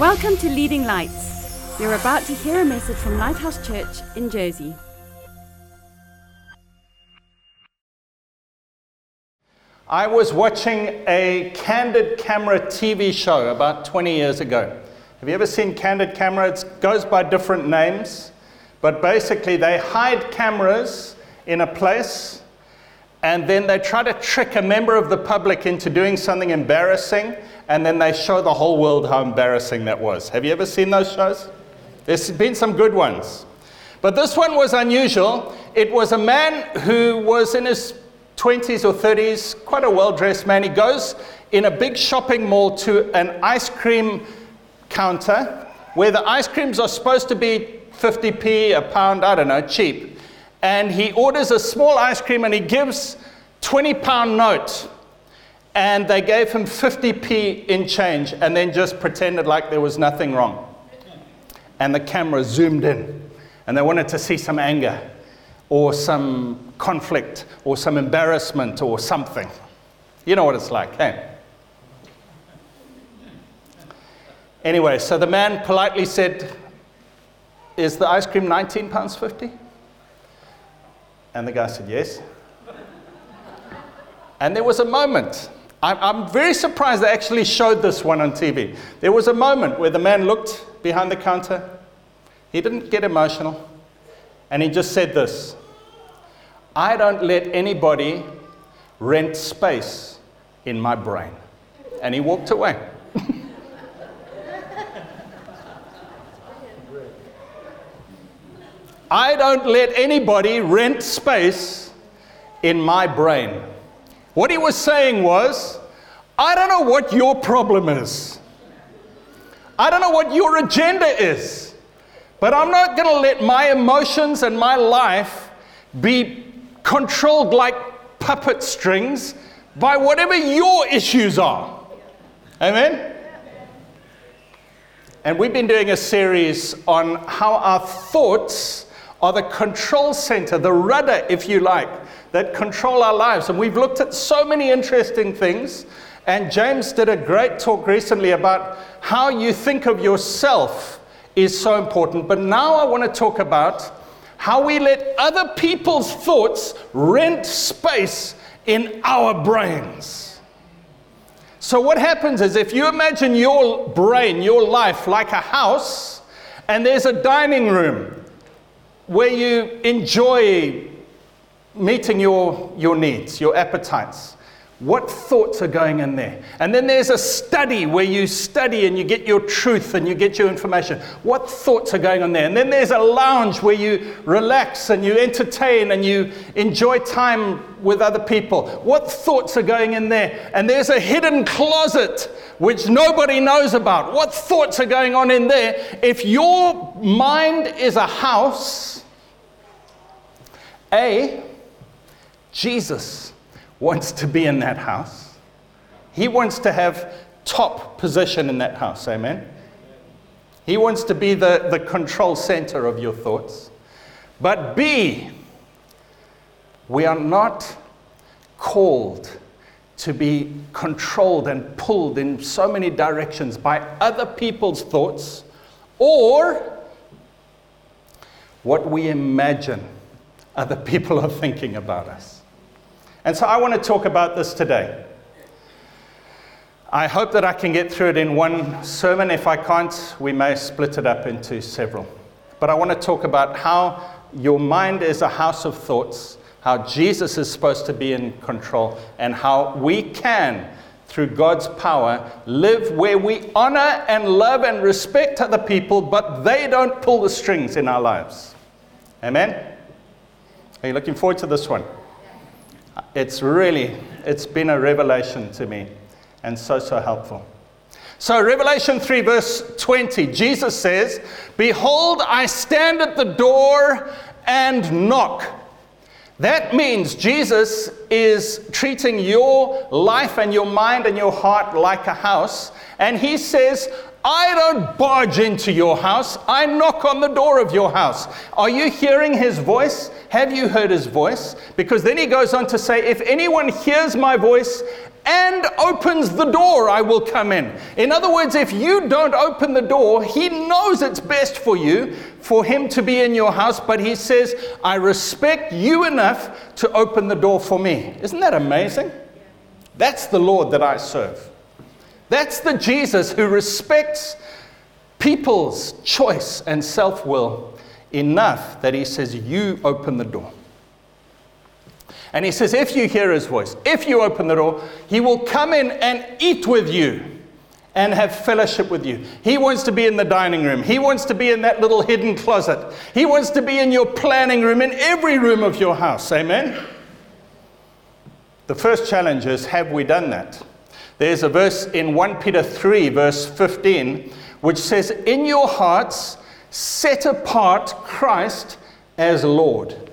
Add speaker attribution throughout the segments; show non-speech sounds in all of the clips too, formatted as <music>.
Speaker 1: Welcome to Leading Lights. You're about to hear a message from Lighthouse Church in Jersey.
Speaker 2: I was watching a candid camera TV show about 20 years ago. Have you ever seen candid camera? It goes by different names, but basically they hide cameras in a place and then they try to trick a member of the public into doing something embarrassing and then they show the whole world how embarrassing that was. Have you ever seen those shows? There's been some good ones. But this one was unusual. It was a man who was in his 20s or 30s, quite a well dressed man. He goes in a big shopping mall to an ice cream counter where the ice creams are supposed to be 50p a pound, I don't know, cheap. And he orders a small ice cream and he gives 20 pound note and they gave him 50p in change and then just pretended like there was nothing wrong. And the camera zoomed in and they wanted to see some anger or some conflict or some embarrassment or something. You know what it's like, hey? Anyway, so the man politely said, Is the ice cream 19 pounds 50? And the guy said, Yes. And there was a moment I'm, very surprised they actually showed this one on TV. There was a moment where the man looked behind the counter, he didn't get emotional, and he just said this I don't let anybody rent space in my brain. And he walked away. I don't let anybody rent space in my brain. What he was saying was, I don't know what your problem is. I don't know what your agenda is. But I'm not going to let my emotions and my life be controlled like puppet strings by whatever your issues are. Amen? And we've been doing a series on how our thoughts are the control center, the rudder, if you like, that control our lives. And we've looked at so many interesting things. And James did a great talk recently about how you think of yourself is so important. But now I want to talk about how we let other people's thoughts rent space in our brains. So, what happens is if you imagine your brain, your life, like a house, and there's a dining room where you enjoy meeting your, your needs, your appetites. What thoughts are going in there? And then there's a study where you study and you get your truth and you get your information. What thoughts are going on there? And then there's a lounge where you relax and you entertain and you enjoy time with other people. What thoughts are going in there? And there's a hidden closet which nobody knows about. What thoughts are going on in there? If your mind is a house, A, Jesus wants to be in that house. He wants to have top position in that house. Amen. He wants to be the, the control center of your thoughts. But B, we are not called to be controlled and pulled in so many directions by other people's thoughts or what we imagine other people are thinking about us. And so I want to talk about this today. I hope that I can get through it in one sermon. If I can't, we may split it up into several. But I want to talk about how your mind is a house of thoughts, how Jesus is supposed to be in control, and how we can, through God's power, live where we honor and love and respect other people, but they don't pull the strings in our lives. Amen? Are you looking forward to this one? it's really, it's been a revelation to me and so, so helpful. So, Revelation 3, verse 20, Jesus says, Behold, I stand at the door and knock. That means Jesus is treating your life and your mind and your heart like a house. And he says, I don't barge into your house. I knock on the door of your house. Are you hearing his voice? Have you heard his voice? Because then he goes on to say, If anyone hears my voice and opens the door, I will come in. In other words, if you don't open the door, he knows it's best for you for him to be in your house, but he says, I respect you enough to open the door for me. Isn't that amazing? That's the Lord that I serve. That's the Jesus who respects people's choice and self will enough that he says, You open the door. And he says, If you hear his voice, if you open the door, he will come in and eat with you and have fellowship with you. He wants to be in the dining room. He wants to be in that little hidden closet. He wants to be in your planning room, in every room of your house. Amen? The first challenge is have we done that? There's a verse in 1 Peter 3, verse 15, which says, In your hearts, set apart Christ as Lord.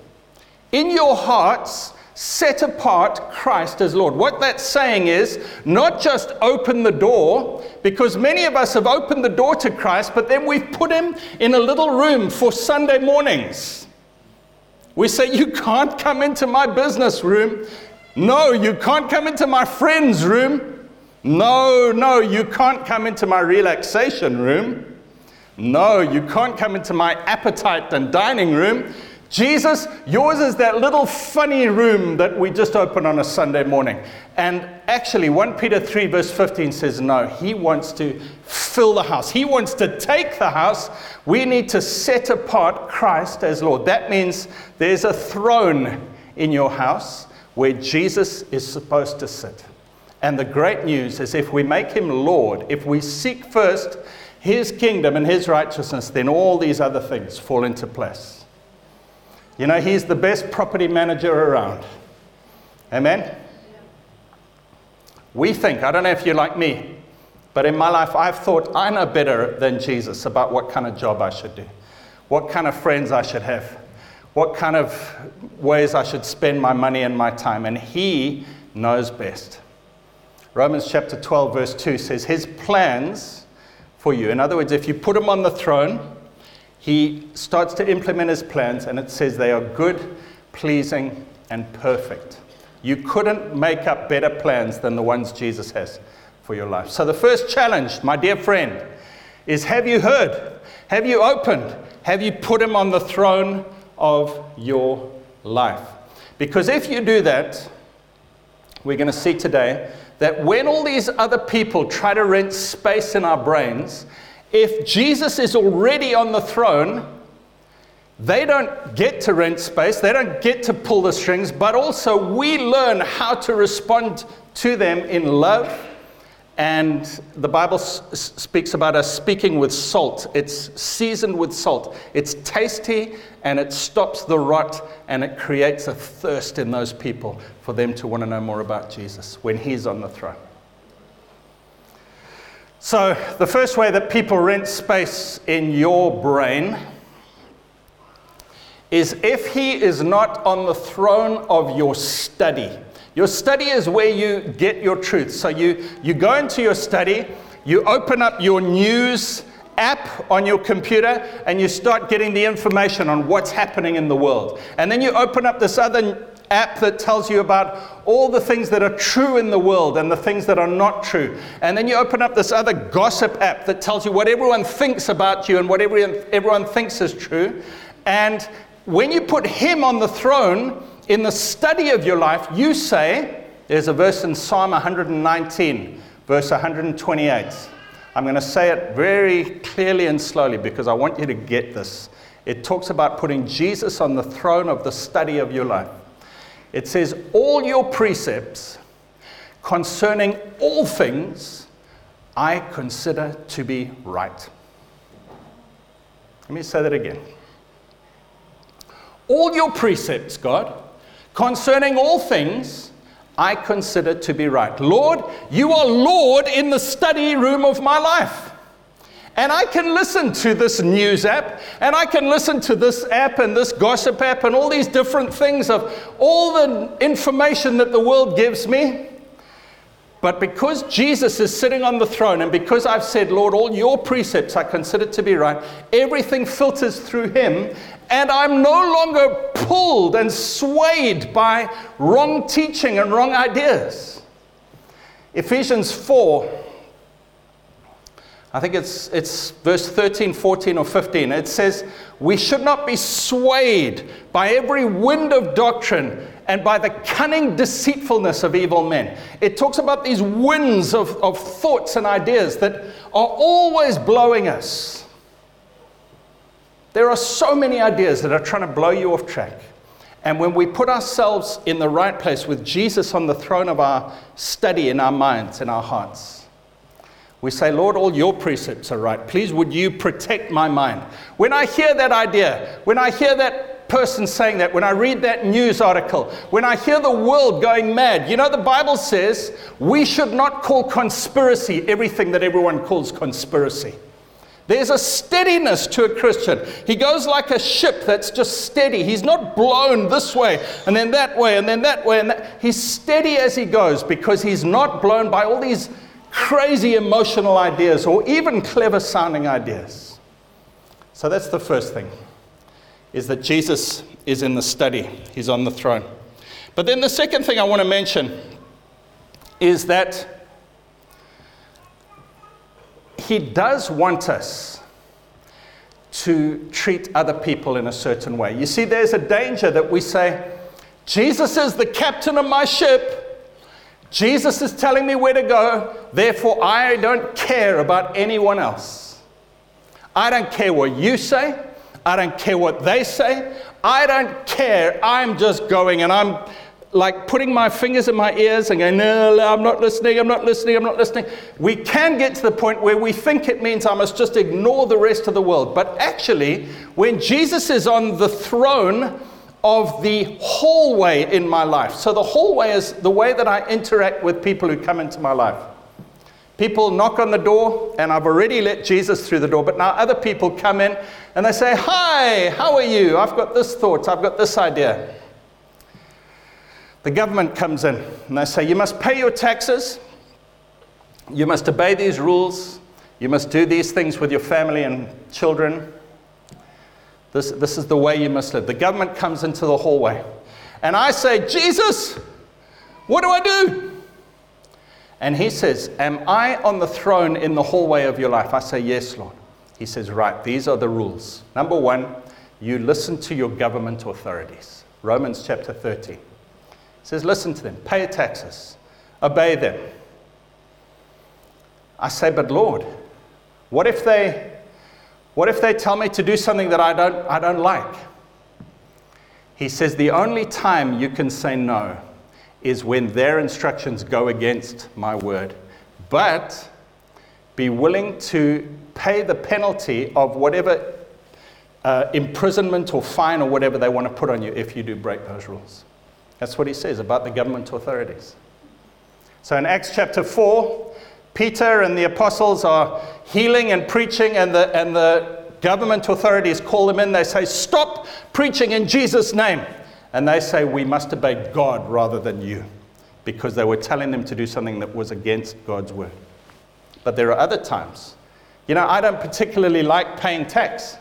Speaker 2: In your hearts, set apart Christ as Lord. What that's saying is not just open the door, because many of us have opened the door to Christ, but then we've put him in a little room for Sunday mornings. We say, You can't come into my business room. No, you can't come into my friend's room. No, no, you can't come into my relaxation room. No, you can't come into my appetite and dining room. Jesus, yours is that little funny room that we just open on a Sunday morning. And actually, 1 Peter 3, verse 15 says, No, he wants to fill the house. He wants to take the house. We need to set apart Christ as Lord. That means there's a throne in your house where Jesus is supposed to sit. And the great news is if we make him Lord, if we seek first his kingdom and his righteousness, then all these other things fall into place. You know, he's the best property manager around. Amen? We think, I don't know if you're like me, but in my life, I've thought I know better than Jesus about what kind of job I should do, what kind of friends I should have, what kind of ways I should spend my money and my time, and He knows best. Romans chapter 12, verse 2 says, His plans for you. In other words, if you put Him on the throne, he starts to implement his plans, and it says they are good, pleasing, and perfect. You couldn't make up better plans than the ones Jesus has for your life. So, the first challenge, my dear friend, is have you heard? Have you opened? Have you put him on the throne of your life? Because if you do that, we're going to see today that when all these other people try to rent space in our brains, if Jesus is already on the throne, they don't get to rent space, they don't get to pull the strings, but also we learn how to respond to them in love. And the Bible s- speaks about us speaking with salt. It's seasoned with salt. It's tasty and it stops the rot and it creates a thirst in those people for them to want to know more about Jesus when He's on the throne. So, the first way that people rent space in your brain is if he is not on the throne of your study. Your study is where you get your truth. So, you, you go into your study, you open up your news app on your computer, and you start getting the information on what's happening in the world. And then you open up this other app that tells you about all the things that are true in the world and the things that are not true. And then you open up this other gossip app that tells you what everyone thinks about you and what everyone, everyone thinks is true. And when you put him on the throne in the study of your life, you say, there's a verse in Psalm 119, verse 128. I'm going to say it very clearly and slowly because I want you to get this. It talks about putting Jesus on the throne of the study of your life. It says, All your precepts concerning all things I consider to be right. Let me say that again. All your precepts, God, concerning all things I consider to be right. Lord, you are Lord in the study room of my life. And I can listen to this news app, and I can listen to this app and this gossip app and all these different things of all the information that the world gives me. But because Jesus is sitting on the throne, and because I've said, Lord, all your precepts I consider to be right, everything filters through him, and I'm no longer pulled and swayed by wrong teaching and wrong ideas. Ephesians 4, I think it's, it's verse 13, 14, or 15. It says, We should not be swayed by every wind of doctrine and by the cunning deceitfulness of evil men. It talks about these winds of, of thoughts and ideas that are always blowing us. There are so many ideas that are trying to blow you off track. And when we put ourselves in the right place with Jesus on the throne of our study in our minds, in our hearts, we say, Lord, all your precepts are right. Please, would you protect my mind? When I hear that idea, when I hear that person saying that, when I read that news article, when I hear the world going mad, you know, the Bible says we should not call conspiracy everything that everyone calls conspiracy. There's a steadiness to a Christian. He goes like a ship that's just steady. He's not blown this way and then that way and then that way. And that. He's steady as he goes because he's not blown by all these crazy emotional ideas or even clever sounding ideas. So that's the first thing is that Jesus is in the study. He's on the throne. But then the second thing I want to mention is that he does want us to treat other people in a certain way. You see, there's a danger that we say, Jesus is the captain of my ship. Jesus is telling me where to go, therefore I don't care about anyone else. I don't care what you say. I don't care what they say. I don't care. I'm just going and I'm like putting my fingers in my ears and going, no, I'm not listening, I'm not listening, I'm not listening. We can get to the point where we think it means I must just ignore the rest of the world. But actually, when Jesus is on the throne of the hallway in my life, so the hallway is the way that I interact with people who come into my life. People knock on the door, and I've already let Jesus through the door, but now other people come in and they say, Hi, how are you? I've got this thought, I've got this idea the government comes in and they say, You must pay your taxes, you must obey these rules, you must do these things with your family and children. This, this is the way you must live. The government comes into the hallway. And I say, Jesus, what do I do? And he says, Am I on the throne in the hallway of your life? I say, Yes, Lord. He says, Right, these are the rules. Number one, you listen to your government authorities. Romans chapter 13 says, Listen to them, pay taxes, obey them. I say, But Lord, what if they, what if they tell me to do something that I don't, I don't like? He says, The only time you can say no is when their instructions go against my word. But be willing to pay the penalty of whatever uh, imprisonment or fine or whatever they want to put on you if you do break those rules. That's what he says about the government authorities. So in Acts chapter 4, Peter and the apostles are healing and preaching, and the, and the government authorities call them in. They say, Stop preaching in Jesus' name. And they say, We must obey God rather than you, because they were telling them to do something that was against God's word. But there are other times. You know, I don't particularly like paying tax,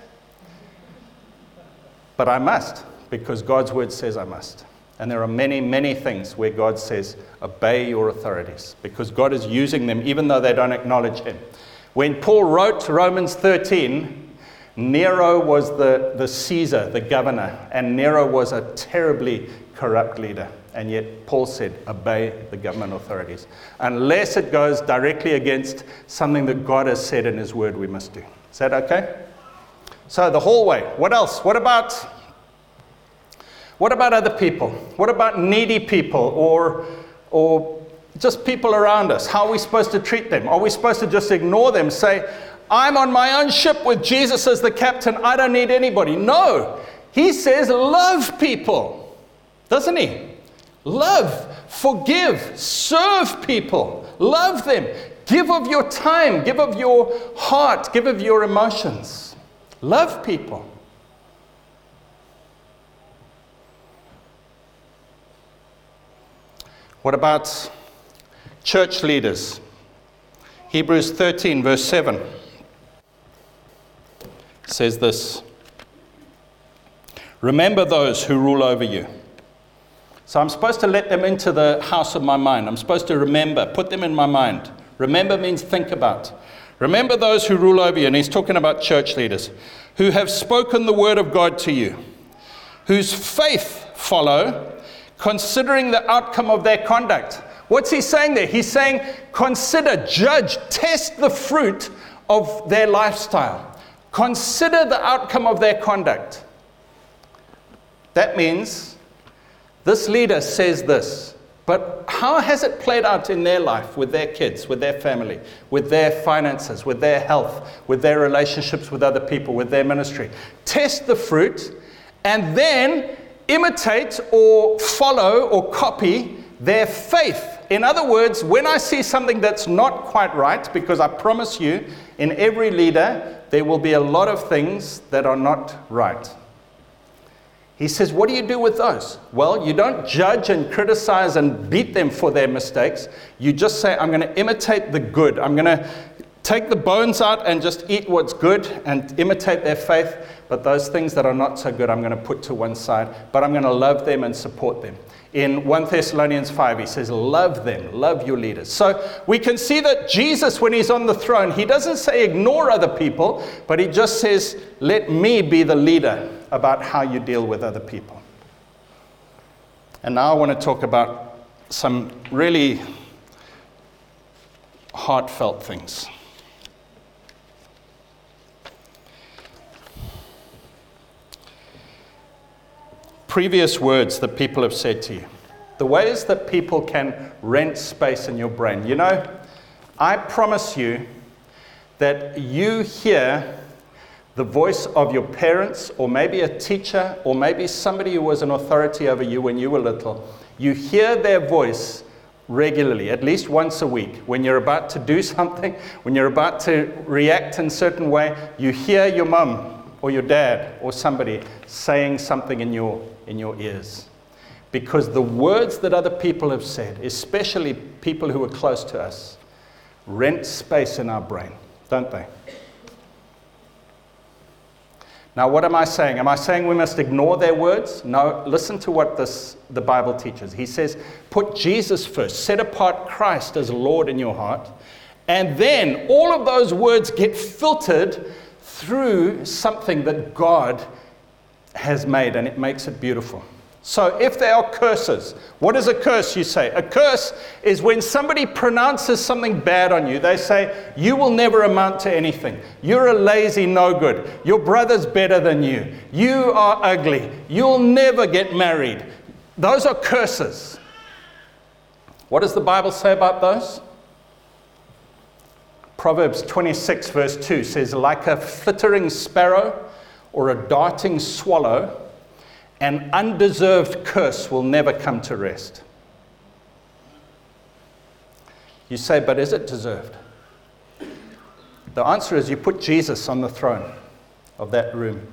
Speaker 2: but I must, because God's word says I must. And there are many, many things where God says, obey your authorities, because God is using them even though they don't acknowledge Him. When Paul wrote Romans 13, Nero was the, the Caesar, the governor, and Nero was a terribly corrupt leader. And yet Paul said, obey the government authorities, unless it goes directly against something that God has said in His word we must do. Is that okay? So, the hallway. What else? What about what about other people? What about needy people or, or just people around us? How are we supposed to treat them? Are we supposed to just ignore them, say, I'm on my own ship with Jesus as the captain, I don't need anybody? No. He says, love people, doesn't he? Love, forgive, serve people, love them, give of your time, give of your heart, give of your emotions. Love people. What about church leaders. Hebrews 13, verse 7 says this Remember those who rule over you. So I'm supposed to let them into the house of my mind. I'm supposed to remember, put them in my mind. Remember means think about. Remember those who rule over you. And he's talking about church leaders who have spoken the word of God to you, whose faith follow, considering the outcome of their conduct. What's he saying there? He's saying, consider, judge, test the fruit of their lifestyle. Consider the outcome of their conduct. That means this leader says this, but how has it played out in their life with their kids, with their family, with their finances, with their health, with their relationships with other people, with their ministry? Test the fruit and then imitate or follow or copy their faith in other words, when I see something that's not quite right, because I promise you, in every leader, there will be a lot of things that are not right. He says, What do you do with those? Well, you don't judge and criticize and beat them for their mistakes. You just say, I'm going to imitate the good. I'm going to take the bones out and just eat what's good and imitate their faith. But those things that are not so good, I'm going to put to one side. But I'm going to love them and support them in 1 Thessalonians 5. He says, Love them, love your leaders. So we can see that Jesus, when he's on the throne, he doesn't say ignore other people, but he just says, Let me be the leader about how you deal with other people. And now I want to talk about some really heartfelt things. Previous words that people have said to you, the ways that people can rent space in your brain. You know, I promise you that you hear the voice of your parents, or maybe a teacher, or maybe somebody who was an authority over you when you were little. You hear their voice regularly, at least once a week. When you're about to do <laughs> something, when you're about to react in a certain way, you hear your mum or your dad or somebody saying something in your, in your ears. Because the words that other people have said, especially people who are close to us, rent space in our brain, don't they? Now, what am I saying? Am I saying we must ignore their words? No, listen to what this, the Bible teaches. He says, put Jesus first, set apart Christ as Lord in your heart, and then all of those words get filtered through something that God has made, and it makes it beautiful. So, if there are curses, what is a curse, you say? A curse is when somebody pronounces something bad on you. They say, You will never amount to anything. You're a lazy no good. Your brother's better than you. You are ugly. You'll never get married. Those are curses. What does the Bible say about those? Proverbs 26, verse 2 says, Like a flittering sparrow or a darting swallow, an undeserved curse will never come to rest. You say, but is it deserved? The answer is you put Jesus on the throne of that room.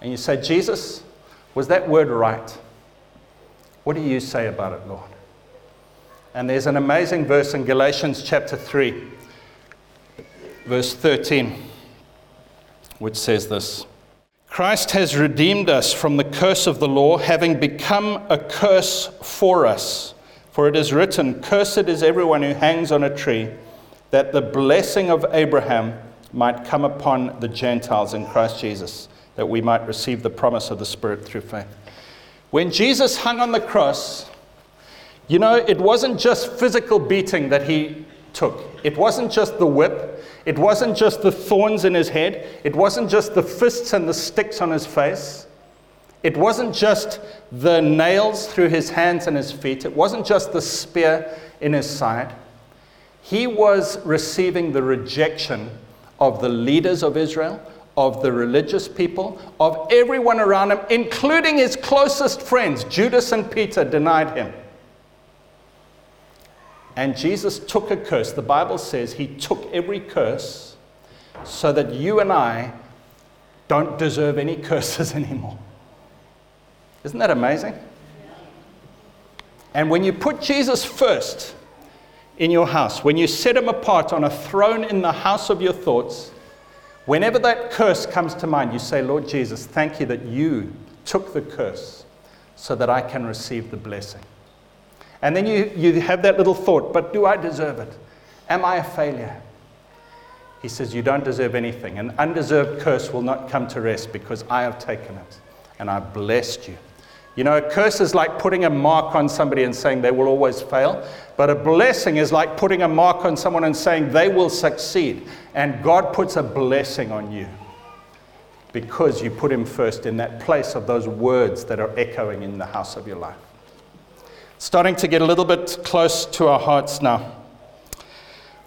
Speaker 2: And you say, Jesus, was that word right? What do you say about it, Lord? And there's an amazing verse in Galatians chapter 3, verse 13, which says this Christ has redeemed us from the curse of the law, having become a curse for us. For it is written, Cursed is everyone who hangs on a tree, that the blessing of Abraham might come upon the Gentiles in Christ Jesus, that we might receive the promise of the Spirit through faith. When Jesus hung on the cross, you know, it wasn't just physical beating that he took, it wasn't just the whip, it wasn't just the thorns in his head, it wasn't just the fists and the sticks on his face. It wasn't just the nails through his hands and his feet. It wasn't just the spear in his side. He was receiving the rejection of the leaders of Israel, of the religious people, of everyone around him, including his closest friends. Judas and Peter denied him. And Jesus took a curse. The Bible says he took every curse so that you and I don't deserve any <laughs> curses anymore. Isn't that amazing? And when you put Jesus first, in your house, when you set him apart on a throne in the house of your thoughts, whenever that curse comes to mind, you say, Lord Jesus, thank you that you took the curse so that I can receive the blessing. And then you, you have that little thought, but do I deserve it? Am I a failure? He says, You don't deserve anything. An undeserved curse will not come to rest because I have taken it and I've blessed you. You know, a curse is like putting a mark on somebody and saying they will always fail. But a blessing is like putting a mark on someone and saying they will succeed. And God puts a blessing on you because you put Him first in that place of those words that are echoing in the house of your life. Starting to get a little bit close to our hearts now.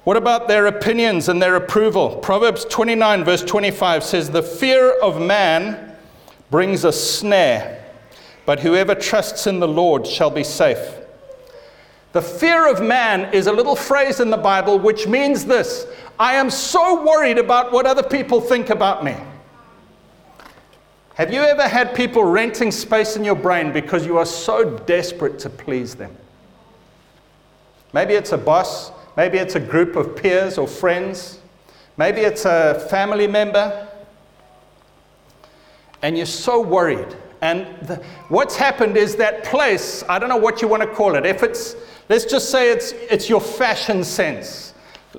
Speaker 2: What about their opinions and their approval? Proverbs 29, verse 25 says, The fear of man brings a snare but whoever trusts in the Lord shall be safe. The fear of man is a little phrase in the Bible which means this I am so worried about what other people think about me. Have you ever had people renting space in your brain because you are so desperate to please them? Maybe it's a boss, maybe it's a group of peers or friends, maybe it's a family member, and you're so worried and the, what's happened is that place, I don't know what you want to call it. If it's, let's just say it's, it's your fashion sense.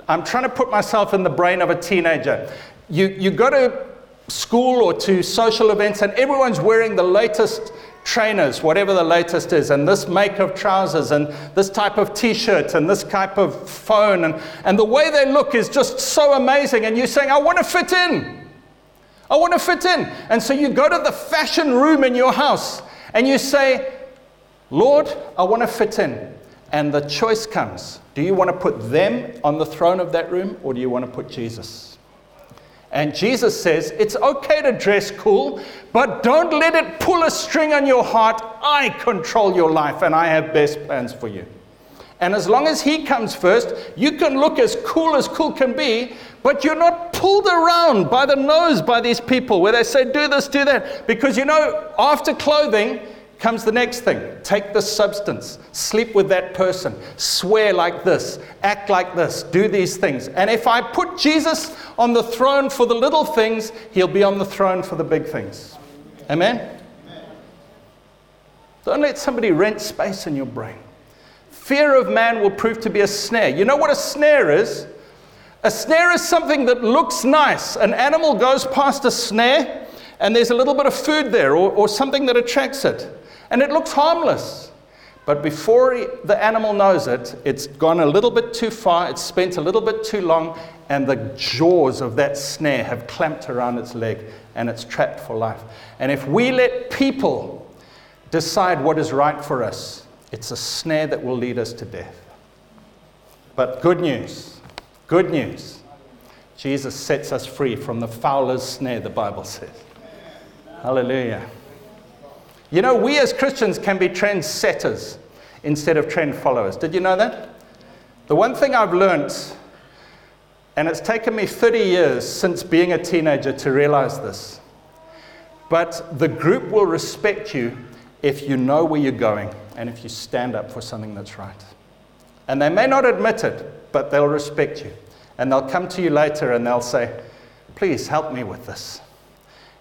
Speaker 2: I'm trying to put myself in the brain of a teenager. You, you go to school or to social events, and everyone's wearing the latest trainers, whatever the latest is, and this make of trousers, and this type of t shirt, and this type of phone. And, and the way they look is just so amazing. And you're saying, I want to fit in. I want to fit in. And so you go to the fashion room in your house and you say, Lord, I want to fit in. And the choice comes do you want to put them on the throne of that room or do you want to put Jesus? And Jesus says, It's okay to dress cool, but don't let it pull a string on your heart. I control your life and I have best plans for you. And as long as He comes first, you can look as cool as cool can be, but you're not pulled around by the nose by these people where they say, do this, do that. Because you know, after clothing comes the next thing take the substance, sleep with that person, swear like this, act like this, do these things. And if I put Jesus on the throne for the little things, he'll be on the throne for the big things. Amen? Don't let somebody rent space in your brain. Fear of man will prove to be a snare. You know what a snare is? A snare is something that looks nice. An animal goes past a snare and there's a little bit of food there or, or something that attracts it. And it looks harmless. But before the animal knows it, it's gone a little bit too far, it's spent a little bit too long, and the jaws of that snare have clamped around its leg and it's trapped for life. And if we let people decide what is right for us, it's a snare that will lead us to death. But good news Good news. Jesus sets us free from the fowler's snare, the Bible says. Hallelujah. You know, we as Christians can be trendsetters instead of trend followers. Did you know that? The one thing I've learned, and it's taken me 30 years since being a teenager to realize this, but the group will respect you if you know where you're going and if you stand up for something that's right. And they may not admit it, but they'll respect you. And they'll come to you later and they'll say, Please help me with this.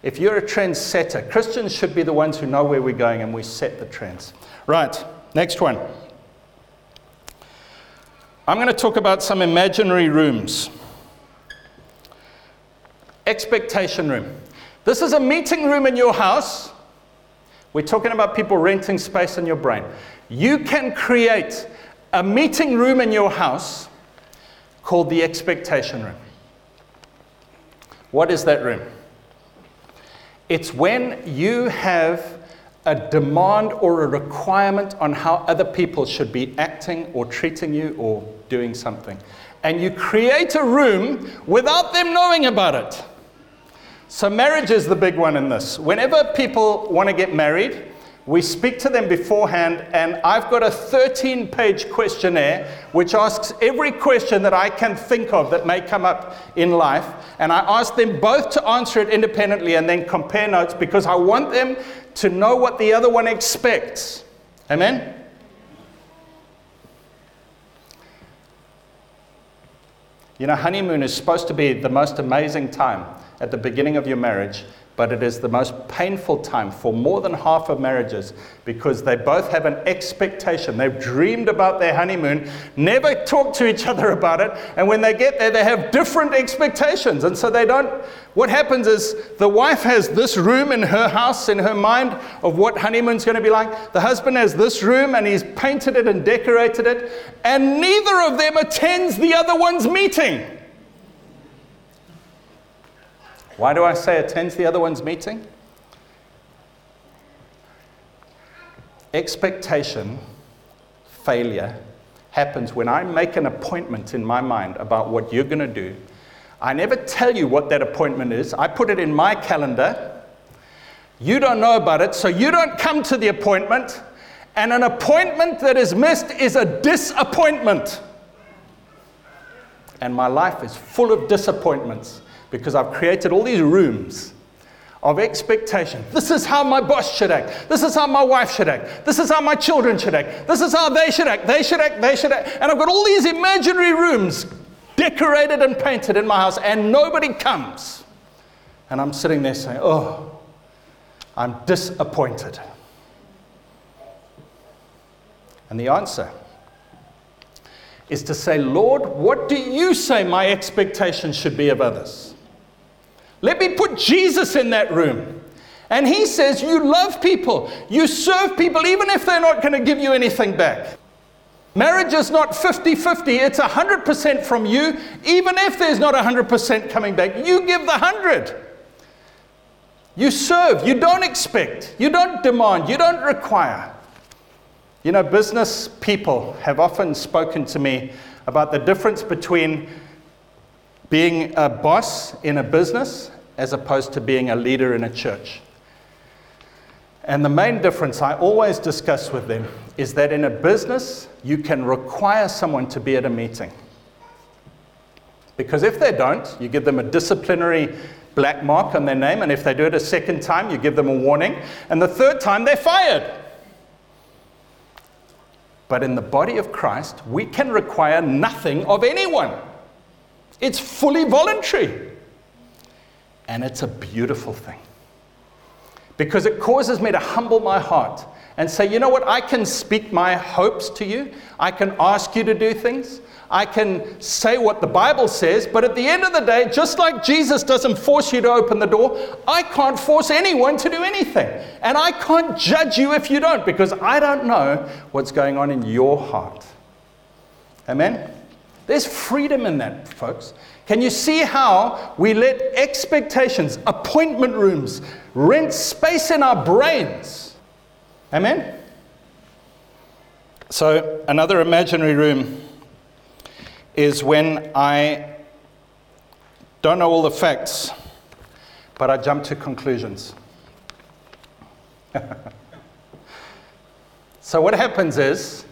Speaker 2: If you're a trendsetter, Christians should be the ones who know where we're going and we set the trends. Right, next one. I'm going to talk about some imaginary rooms. Expectation room. This is a meeting room in your house. We're talking about people renting space in your brain. You can create a meeting room in your house called the expectation room. What is that room? It's when you have a demand or a requirement on how other people should be acting or treating you or doing something. And you create a room without them knowing about it. So, marriage is the big one in this. Whenever people want to get married, we speak to them beforehand, and I've got a 13 page questionnaire which asks every question that I can think of that may come up in life. And I ask them both to answer it independently and then compare notes because I want them to know what the other one expects. Amen? You know, honeymoon is supposed to be the most amazing time at the beginning of your marriage, but it is the most painful time for more than half of marriages because they both have an expectation. They've dreamed about their honeymoon, never talk to each other about it, and when they get there, they have different expectations. And so they don't. What happens is the wife has this room in her house, in her mind, of what honeymoon's going to be like. The husband has this room, and he's painted it and decorated it, and neither of them attends the other one's meeting. Why do I say attends the other one's meeting? Expectation, failure, happens when I make an appointment in my mind about what you're going to do. I never tell you what that appointment is, I put it in my calendar. You don't know about it, so you don't come to the appointment. And an appointment that is missed is a disappointment. And my life is full of disappointments because I've created all these rooms of expectation. This is how my boss should act. This is how my wife should act. This is how my children should act. This is how they should act. They should act. They should act. And I've got all these imaginary rooms decorated and painted in my house, and nobody comes. And I'm sitting there saying, Oh, I'm disappointed. And the answer is to say, Lord, what do you say my expectations should be of others? Let me put Jesus in that room. And he says, You love people, you serve people, even if they're not going to give you anything back. Marriage is not 50 50, it's 100% from you, even if there's not 100% coming back. You give the 100. You serve, you don't expect, you don't demand, you don't require. You know, business people have often spoken to me about the difference between being a boss in a business as opposed to being a leader in a church. And the main difference I always discuss with them is that in a business, you can require someone to be at a meeting. Because if they don't, you give them a disciplinary black mark on their name, and if they do it a second time, you give them a warning, and the third time, they're fired. But in the body of Christ, we can require nothing of anyone. It's fully voluntary. And it's a beautiful thing. Because it causes me to humble my heart and say, you know what, I can speak my hopes to you. I can ask you to do things. I can say what the Bible says, but at the end of the day, just like Jesus doesn't force you to open the door, I can't force anyone to do anything. And I can't judge you if you don't, because I don't know what's going on in your heart. Amen? There's freedom in that, folks. Can you see how we let expectations, appointment rooms, rent space in our brains? Amen? So, another imaginary room is when I don't know all the facts, but I jump to conclusions. <laughs> so, what happens is,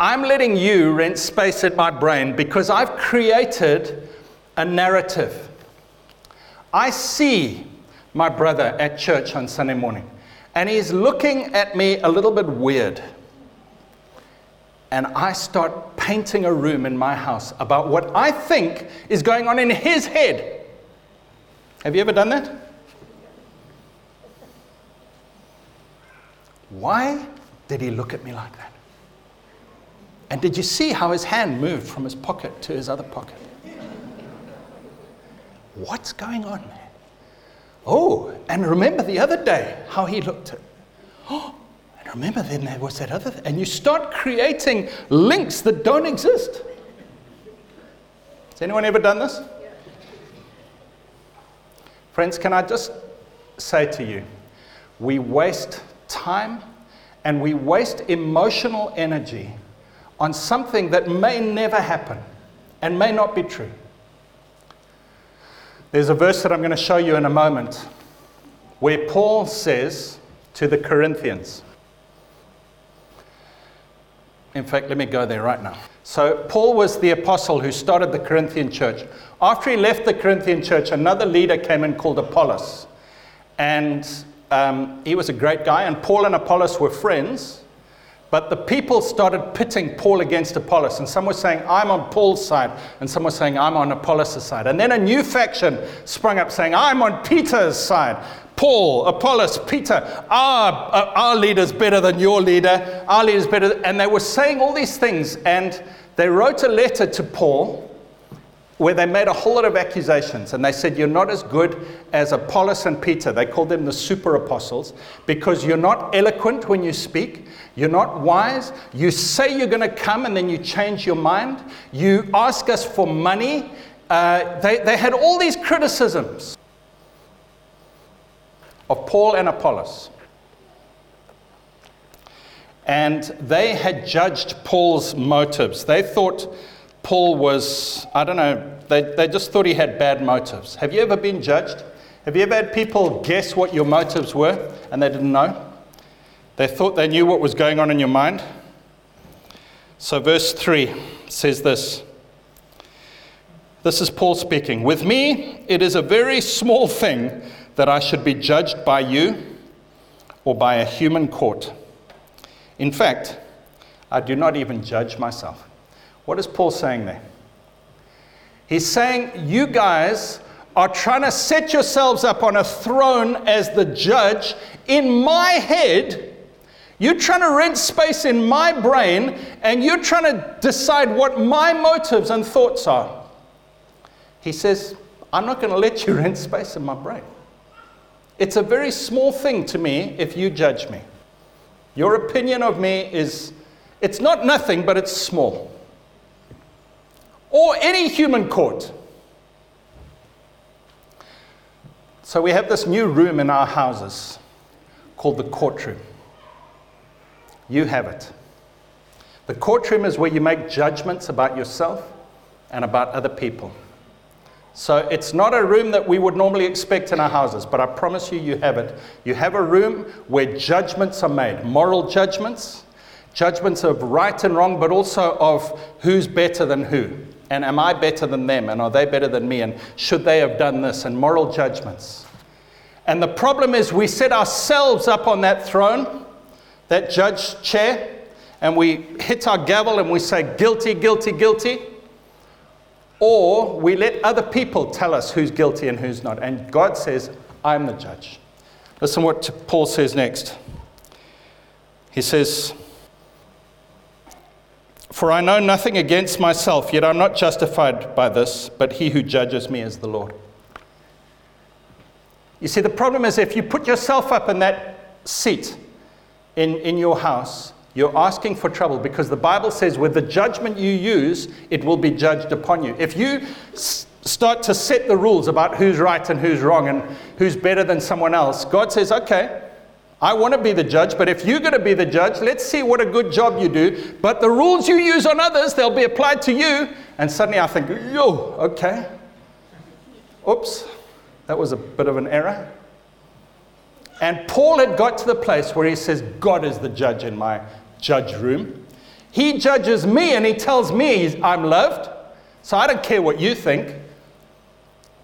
Speaker 2: I'm letting you rent space in my brain because I've created a narrative. I see my brother at church on Sunday morning, and he's looking at me a little bit weird. And I start painting a room in my house about what I think is going on in his head. Have you ever done that? Why did he look at me like that? And did you see how his hand moved from his pocket to his other pocket? What's going on there? Oh, and remember the other day how he looked at. Oh, <gasps> and remember then there was that other thing. And you start creating links that don't exist. Has anyone ever done this? Friends, can I just say to you, we waste time and we waste emotional energy on something that may never happen and may not be true. There's a verse that I'm going to show you in a moment where Paul says to the Corinthians, in fact, let me go there right now. So, Paul was the apostle who started the Corinthian church. After he left the Corinthian church, another leader came in called Apollos. And um, he was a great guy, and Paul and Apollos were friends. But the people started pitting Paul against Apollos, and some were saying, I'm on Paul's side, and some were saying, I'm on Apollos' side. And then a new faction sprung up saying, I'm on Peter's side. Paul, Apollos, Peter, our, uh, our leader's better than your leader, our leader's better. And they were saying all these things, and they wrote a letter to Paul where they made a whole lot of accusations and they said, You're not as good as Apollos and Peter. They called them the super apostles because you're not eloquent when you speak, you're not wise, you say you're going to come and then you change your mind, you ask us for money. Uh, they, they had all these criticisms of Paul and Apollos. And they had judged Paul's motives. They thought Paul was, I don't know, they, they just thought he had bad motives. Have you ever been judged? Have you ever had people guess what your motives were and they didn't know? They thought they knew what was going on in your mind. So, verse 3 says this This is Paul speaking. With me, it is a very small thing that I should be judged by you or by a human court. In fact, I do not even judge myself. What is Paul saying there? He's saying, You guys are trying to set yourselves up on a throne as the judge in my head. You're trying to rent space in my brain, and you're trying to decide what my motives and thoughts are. He says, I'm not going to let you <laughs> rent space in my brain. It's a very small thing to me if you judge me. Your opinion of me is, it's not nothing, but it's small or any human court. So we have this new room in our houses called the courtroom. You have it. The courtroom is where you make judgments about yourself and about other people. So it's not a room that we would normally expect in our houses, but I promise you, you have it. You have a room where judgments are made moral judgments, judgments of right and wrong, but also of who's better than who. And am I better than them? And are they better than me? And should they have done this? And moral judgments. And the problem is, we set ourselves up on that throne, that judge chair, and we hit our gavel and we say, guilty, guilty, guilty. Or we let other people tell us who's guilty and who's not. And God says, I'm the judge. Listen what Paul says next. He says, for I know nothing against myself, yet I'm not justified by this, but he who judges me is the Lord. You see, the problem is if you put yourself up in that seat in, in your house, you're asking for trouble because the Bible says with the judgment you use, it will be judged upon you. If you s- start to set the rules about who's right and who's wrong and who's better than someone else, God says, okay, I want to be the judge, but if you're going to be the judge, let's see what a good job you do. But the rules you use on others, they'll be applied to you. And suddenly I think, yo, okay. Oops, that was a bit of an error. And Paul had got to the place where he says, God is the judge in my judge room. He judges me and he tells me I'm loved. So I don't care what you think.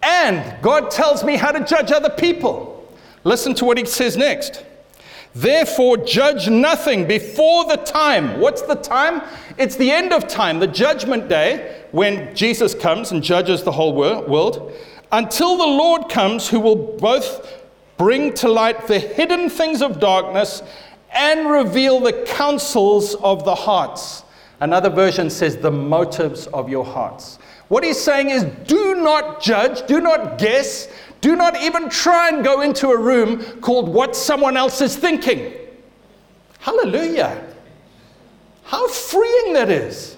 Speaker 2: And God tells me how to judge other people. Listen to what he says next. Therefore, judge nothing before the time. What's the time? It's the end of time, the judgment day, when Jesus comes and judges the whole world, until the Lord comes, who will both bring to light the hidden things of darkness and reveal the counsels of the hearts. Another version says the motives of your hearts. What he's saying is do not judge, do not guess, do not even try and go into a room called what someone else is thinking. Hallelujah. How freeing that is.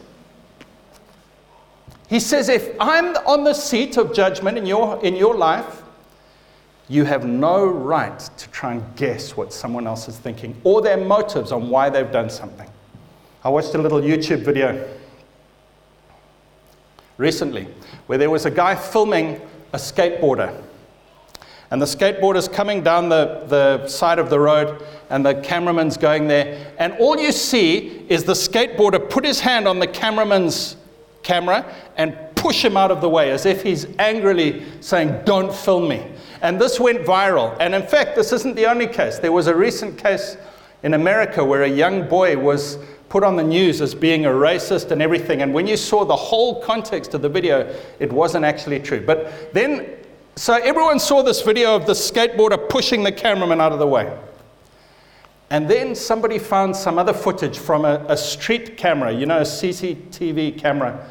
Speaker 2: He says, if I'm on the seat of judgment in your, in your life, you have no right to try and guess what someone else is thinking or their motives on why they've done something. I watched a little YouTube video recently where there was a guy filming a skateboarder and the skateboarder's coming down the, the side of the road, and the cameraman's going there. And all you see is the skateboarder put his hand on the cameraman's camera and push him out of the way as if he's angrily saying, Don't film me. And this went viral. And in fact, this isn't the only case. There was a recent case in America where a young boy was put on the news as being a racist and everything. And when you saw the whole context of the video, it wasn't actually true. But then, so everyone saw this video of the skateboarder pushing the cameraman out of the way. And then somebody found some other footage from a, a street camera, you know, a CCTV camera,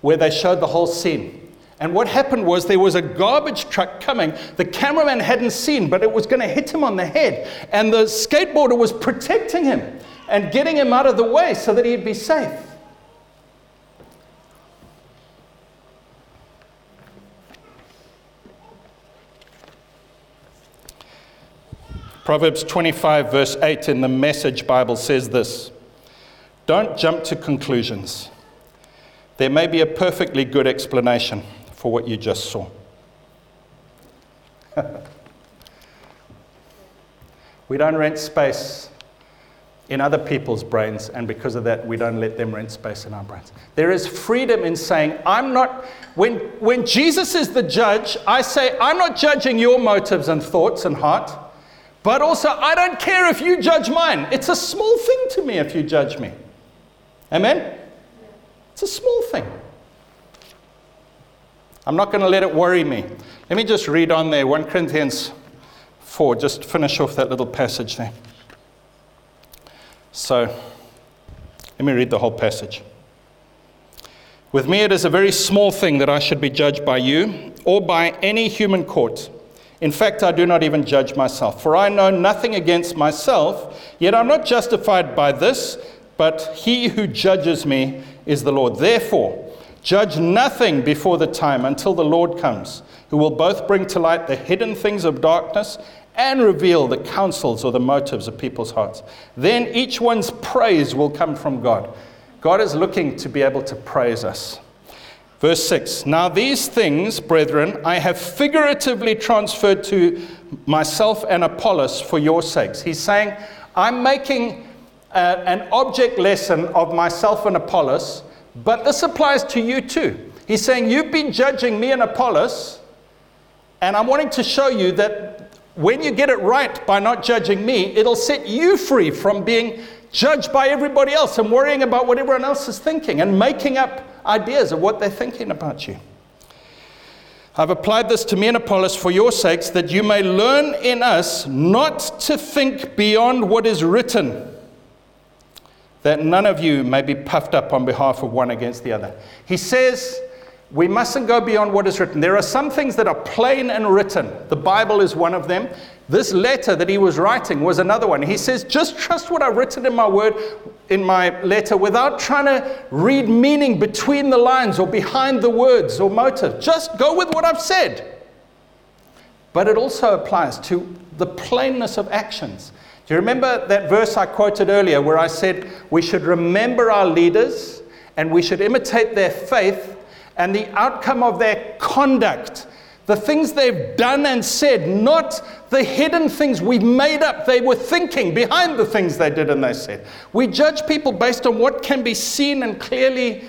Speaker 2: where they showed the whole scene. And what happened was there was a garbage truck coming. The cameraman hadn't seen, but it was going to hit him on the head. And the skateboarder was protecting him and getting him out of the way so that he'd be safe. Proverbs 25, verse 8 in the Message Bible says this Don't jump to conclusions. There may be a perfectly good explanation for what you just saw. <laughs> we don't rent space in other people's brains, and because of that, we don't let them rent space in our brains. There is freedom in saying, I'm not, when, when Jesus is the judge, I say, I'm not judging your motives and thoughts and heart, but also, I don't care if you judge mine. It's a small thing to me if you judge me. Amen? It's a small thing. I'm not going to let it worry me. Let me just read on there 1 Corinthians 4, just finish off that little passage there. So, let me read the whole passage. With me, it is a very small thing that I should be judged by you or by any human court. In fact, I do not even judge myself, for I know nothing against myself, yet I'm not justified by this, but he who judges me is the Lord. Therefore, judge nothing before the time until the Lord comes, who will both bring to light the hidden things of darkness and reveal the counsels or the motives of people's hearts. Then each one's praise will come from God. God is looking to be able to praise us. Verse 6 Now these things, brethren, I have figuratively transferred to myself and Apollos for your sakes. He's saying, I'm making uh, an object lesson of myself and Apollos, but this applies to you too. He's saying, You've been judging me and Apollos, and I'm wanting to show you that when you get it right by not judging me, it'll set you free from being judged by everybody else and worrying about what everyone else is thinking and making up ideas of what they're thinking about you. I've applied this to me and Apollos for your sakes, that you may learn in us not to think beyond what is written, that none of you may be puffed up on behalf of one against the other. He says, we mustn't go beyond what is written. There are some things that are plain and written. The Bible is one of them. This letter that he was writing was another one. He says, just trust what I've written in my word, in my letter, without trying to read meaning between the lines or behind the words or motive. Just go with what I've said. But it also applies to the plainness of actions. Do you remember that verse I quoted earlier where I said we should remember our leaders and we should imitate their faith and the outcome of their conduct. The things they've done and said, not the hidden things we've made up. They were thinking behind the things they did and they said. We judge people based on what can be seen and clearly,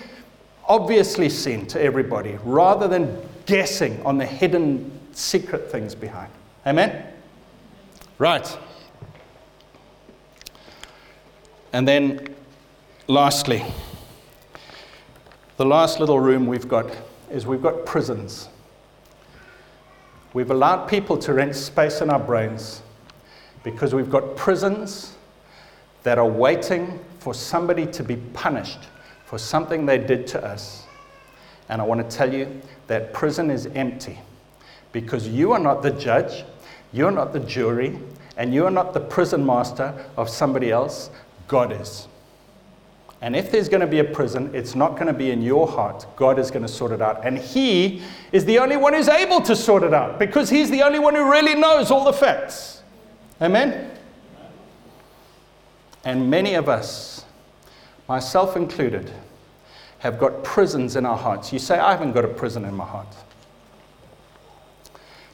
Speaker 2: obviously seen to everybody, rather than guessing on the hidden, secret things behind. Amen? Right. And then, lastly, the last little room we've got is we've got prisons. We've allowed people to rent space in our brains because we've got prisons that are waiting for somebody to be punished for something they did to us. And I want to tell you that prison is empty because you are not the judge, you're not the jury, and you are not the prison master of somebody else. God is. And if there's going to be a prison, it's not going to be in your heart. God is going to sort it out. And He is the only one who's able to sort it out because He's the only one who really knows all the facts. Amen? And many of us, myself included, have got prisons in our hearts. You say, I haven't got a prison in my heart.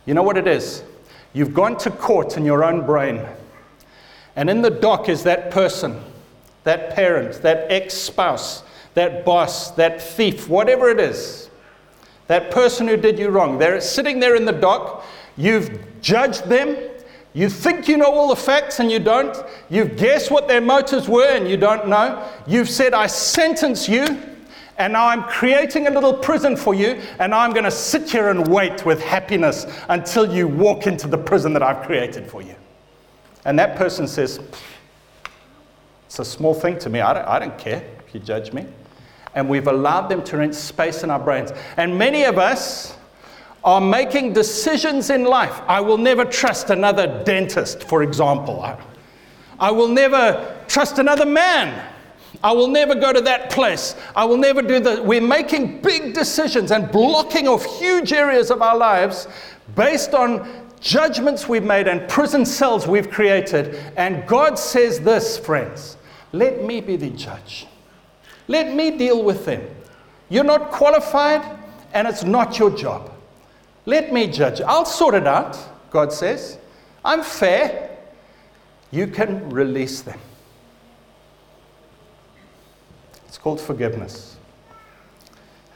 Speaker 2: You know what it is? You've gone to court in your own brain, and in the dock is that person that parent, that ex spouse, that boss, that thief, whatever it is, that person who did you wrong. They're sitting there in the dock. You've judged them. You think you know all the facts and you don't. You've guessed what their motives were and you don't know. You've said, I sentence you, and now I'm creating a little prison for you, and I'm going to sit here and wait with happiness until you walk into the prison that I've created for you. And that person says, It's a small thing to me. I don't, I don't care if you judge me. And we've allowed them to rent space in our brains. And many of us, are making decisions in life. I will never trust another dentist, for example. I, I will never trust another man. I will never go to that place. I will never do that. We're making big decisions and blocking off huge areas of our lives based on judgments we've made and prison cells we've created. And God says this, friends let me be the judge. Let me deal with them. You're not qualified, and it's not your job. Let me judge. I'll sort it out, God says. I'm fair. You can release them. It's called forgiveness.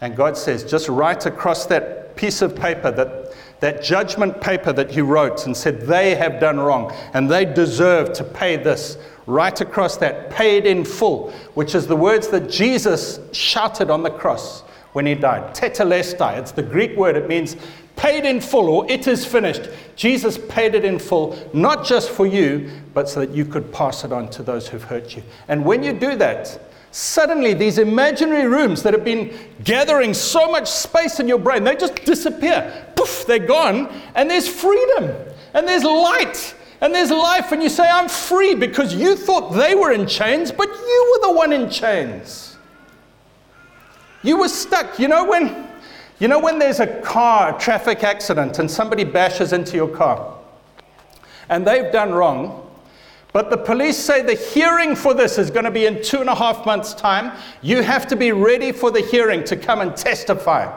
Speaker 2: And God says, just write across that piece of paper, that, that judgment paper that you wrote, and said, they have done wrong and they deserve to pay this. Right across that, paid in full, which is the words that Jesus shouted on the cross when he died. Tetelestai, it's the Greek word, it means paid in full, or it is finished. Jesus paid it in full, not just for you, but so that you could pass it on to those who've hurt you. And when you do that, suddenly these imaginary rooms that have been gathering so much space in your brain, they just disappear. Poof, they're gone, and there's freedom, and there's light. And there's life, and you say, I'm free because you thought they were in chains, but you were the one in chains. You were stuck. You know, when you know when there's a car, a traffic accident, and somebody bashes into your car, and they've done wrong, but the police say the hearing for this is going to be in two and a half months' time. You have to be ready for the hearing to come and testify.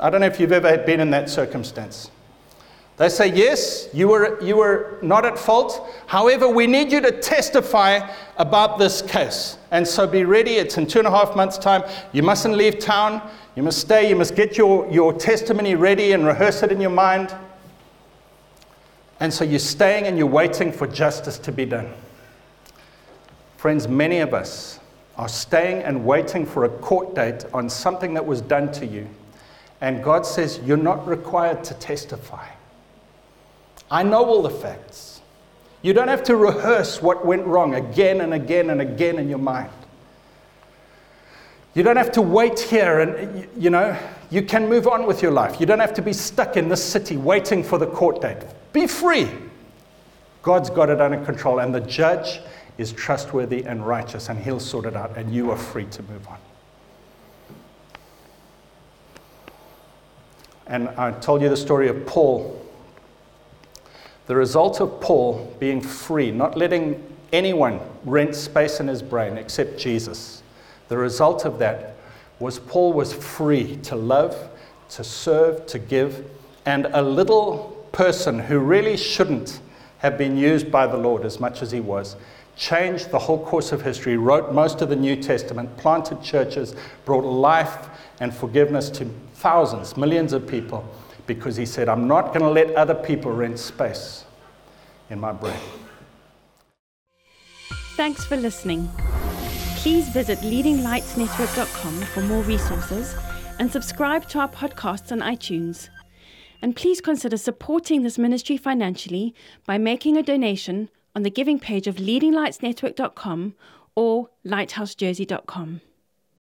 Speaker 2: I don't know if you've ever been in that circumstance. They say, Yes, you were, you were not at fault. However, we need you to testify about this case. And so be ready. It's in two and a half months' time. You mustn't leave town. You must stay, you must get your, your testimony ready and rehearse it in your mind. And so you're staying and you're waiting for justice to be done. Friends, many of us are staying and waiting for a court date on something that was done to you. And God says, You're not required to testify. I know all the facts. You don't have to rehearse what went wrong again and again and again in your mind. You don't have to wait here and, you know, you can move on with your life. You don't have to be stuck in this city waiting for the court date. Be free. God's got it under control, and the judge is trustworthy and righteous, and he'll sort it out, and you are free to move on. And I told you the story of Paul. The result of Paul being free, not letting anyone rent space in his brain except Jesus the result of that was Paul was free to love, to serve, to give, and a little person who really shouldn't have been used by the Lord as much as he was changed the whole course of history, wrote most of the New Testament, planted churches, brought life and forgiveness to thousands, millions of people, because he said, I'm not going to let other people rent space in my brain.
Speaker 1: Thanks for listening. Please visit leadinglightsnetwork.com for more resources and subscribe to our podcasts on iTunes. And please consider supporting this ministry financially by making a donation on the giving page of leadinglightsnetwork.com or lighthousejersey.com.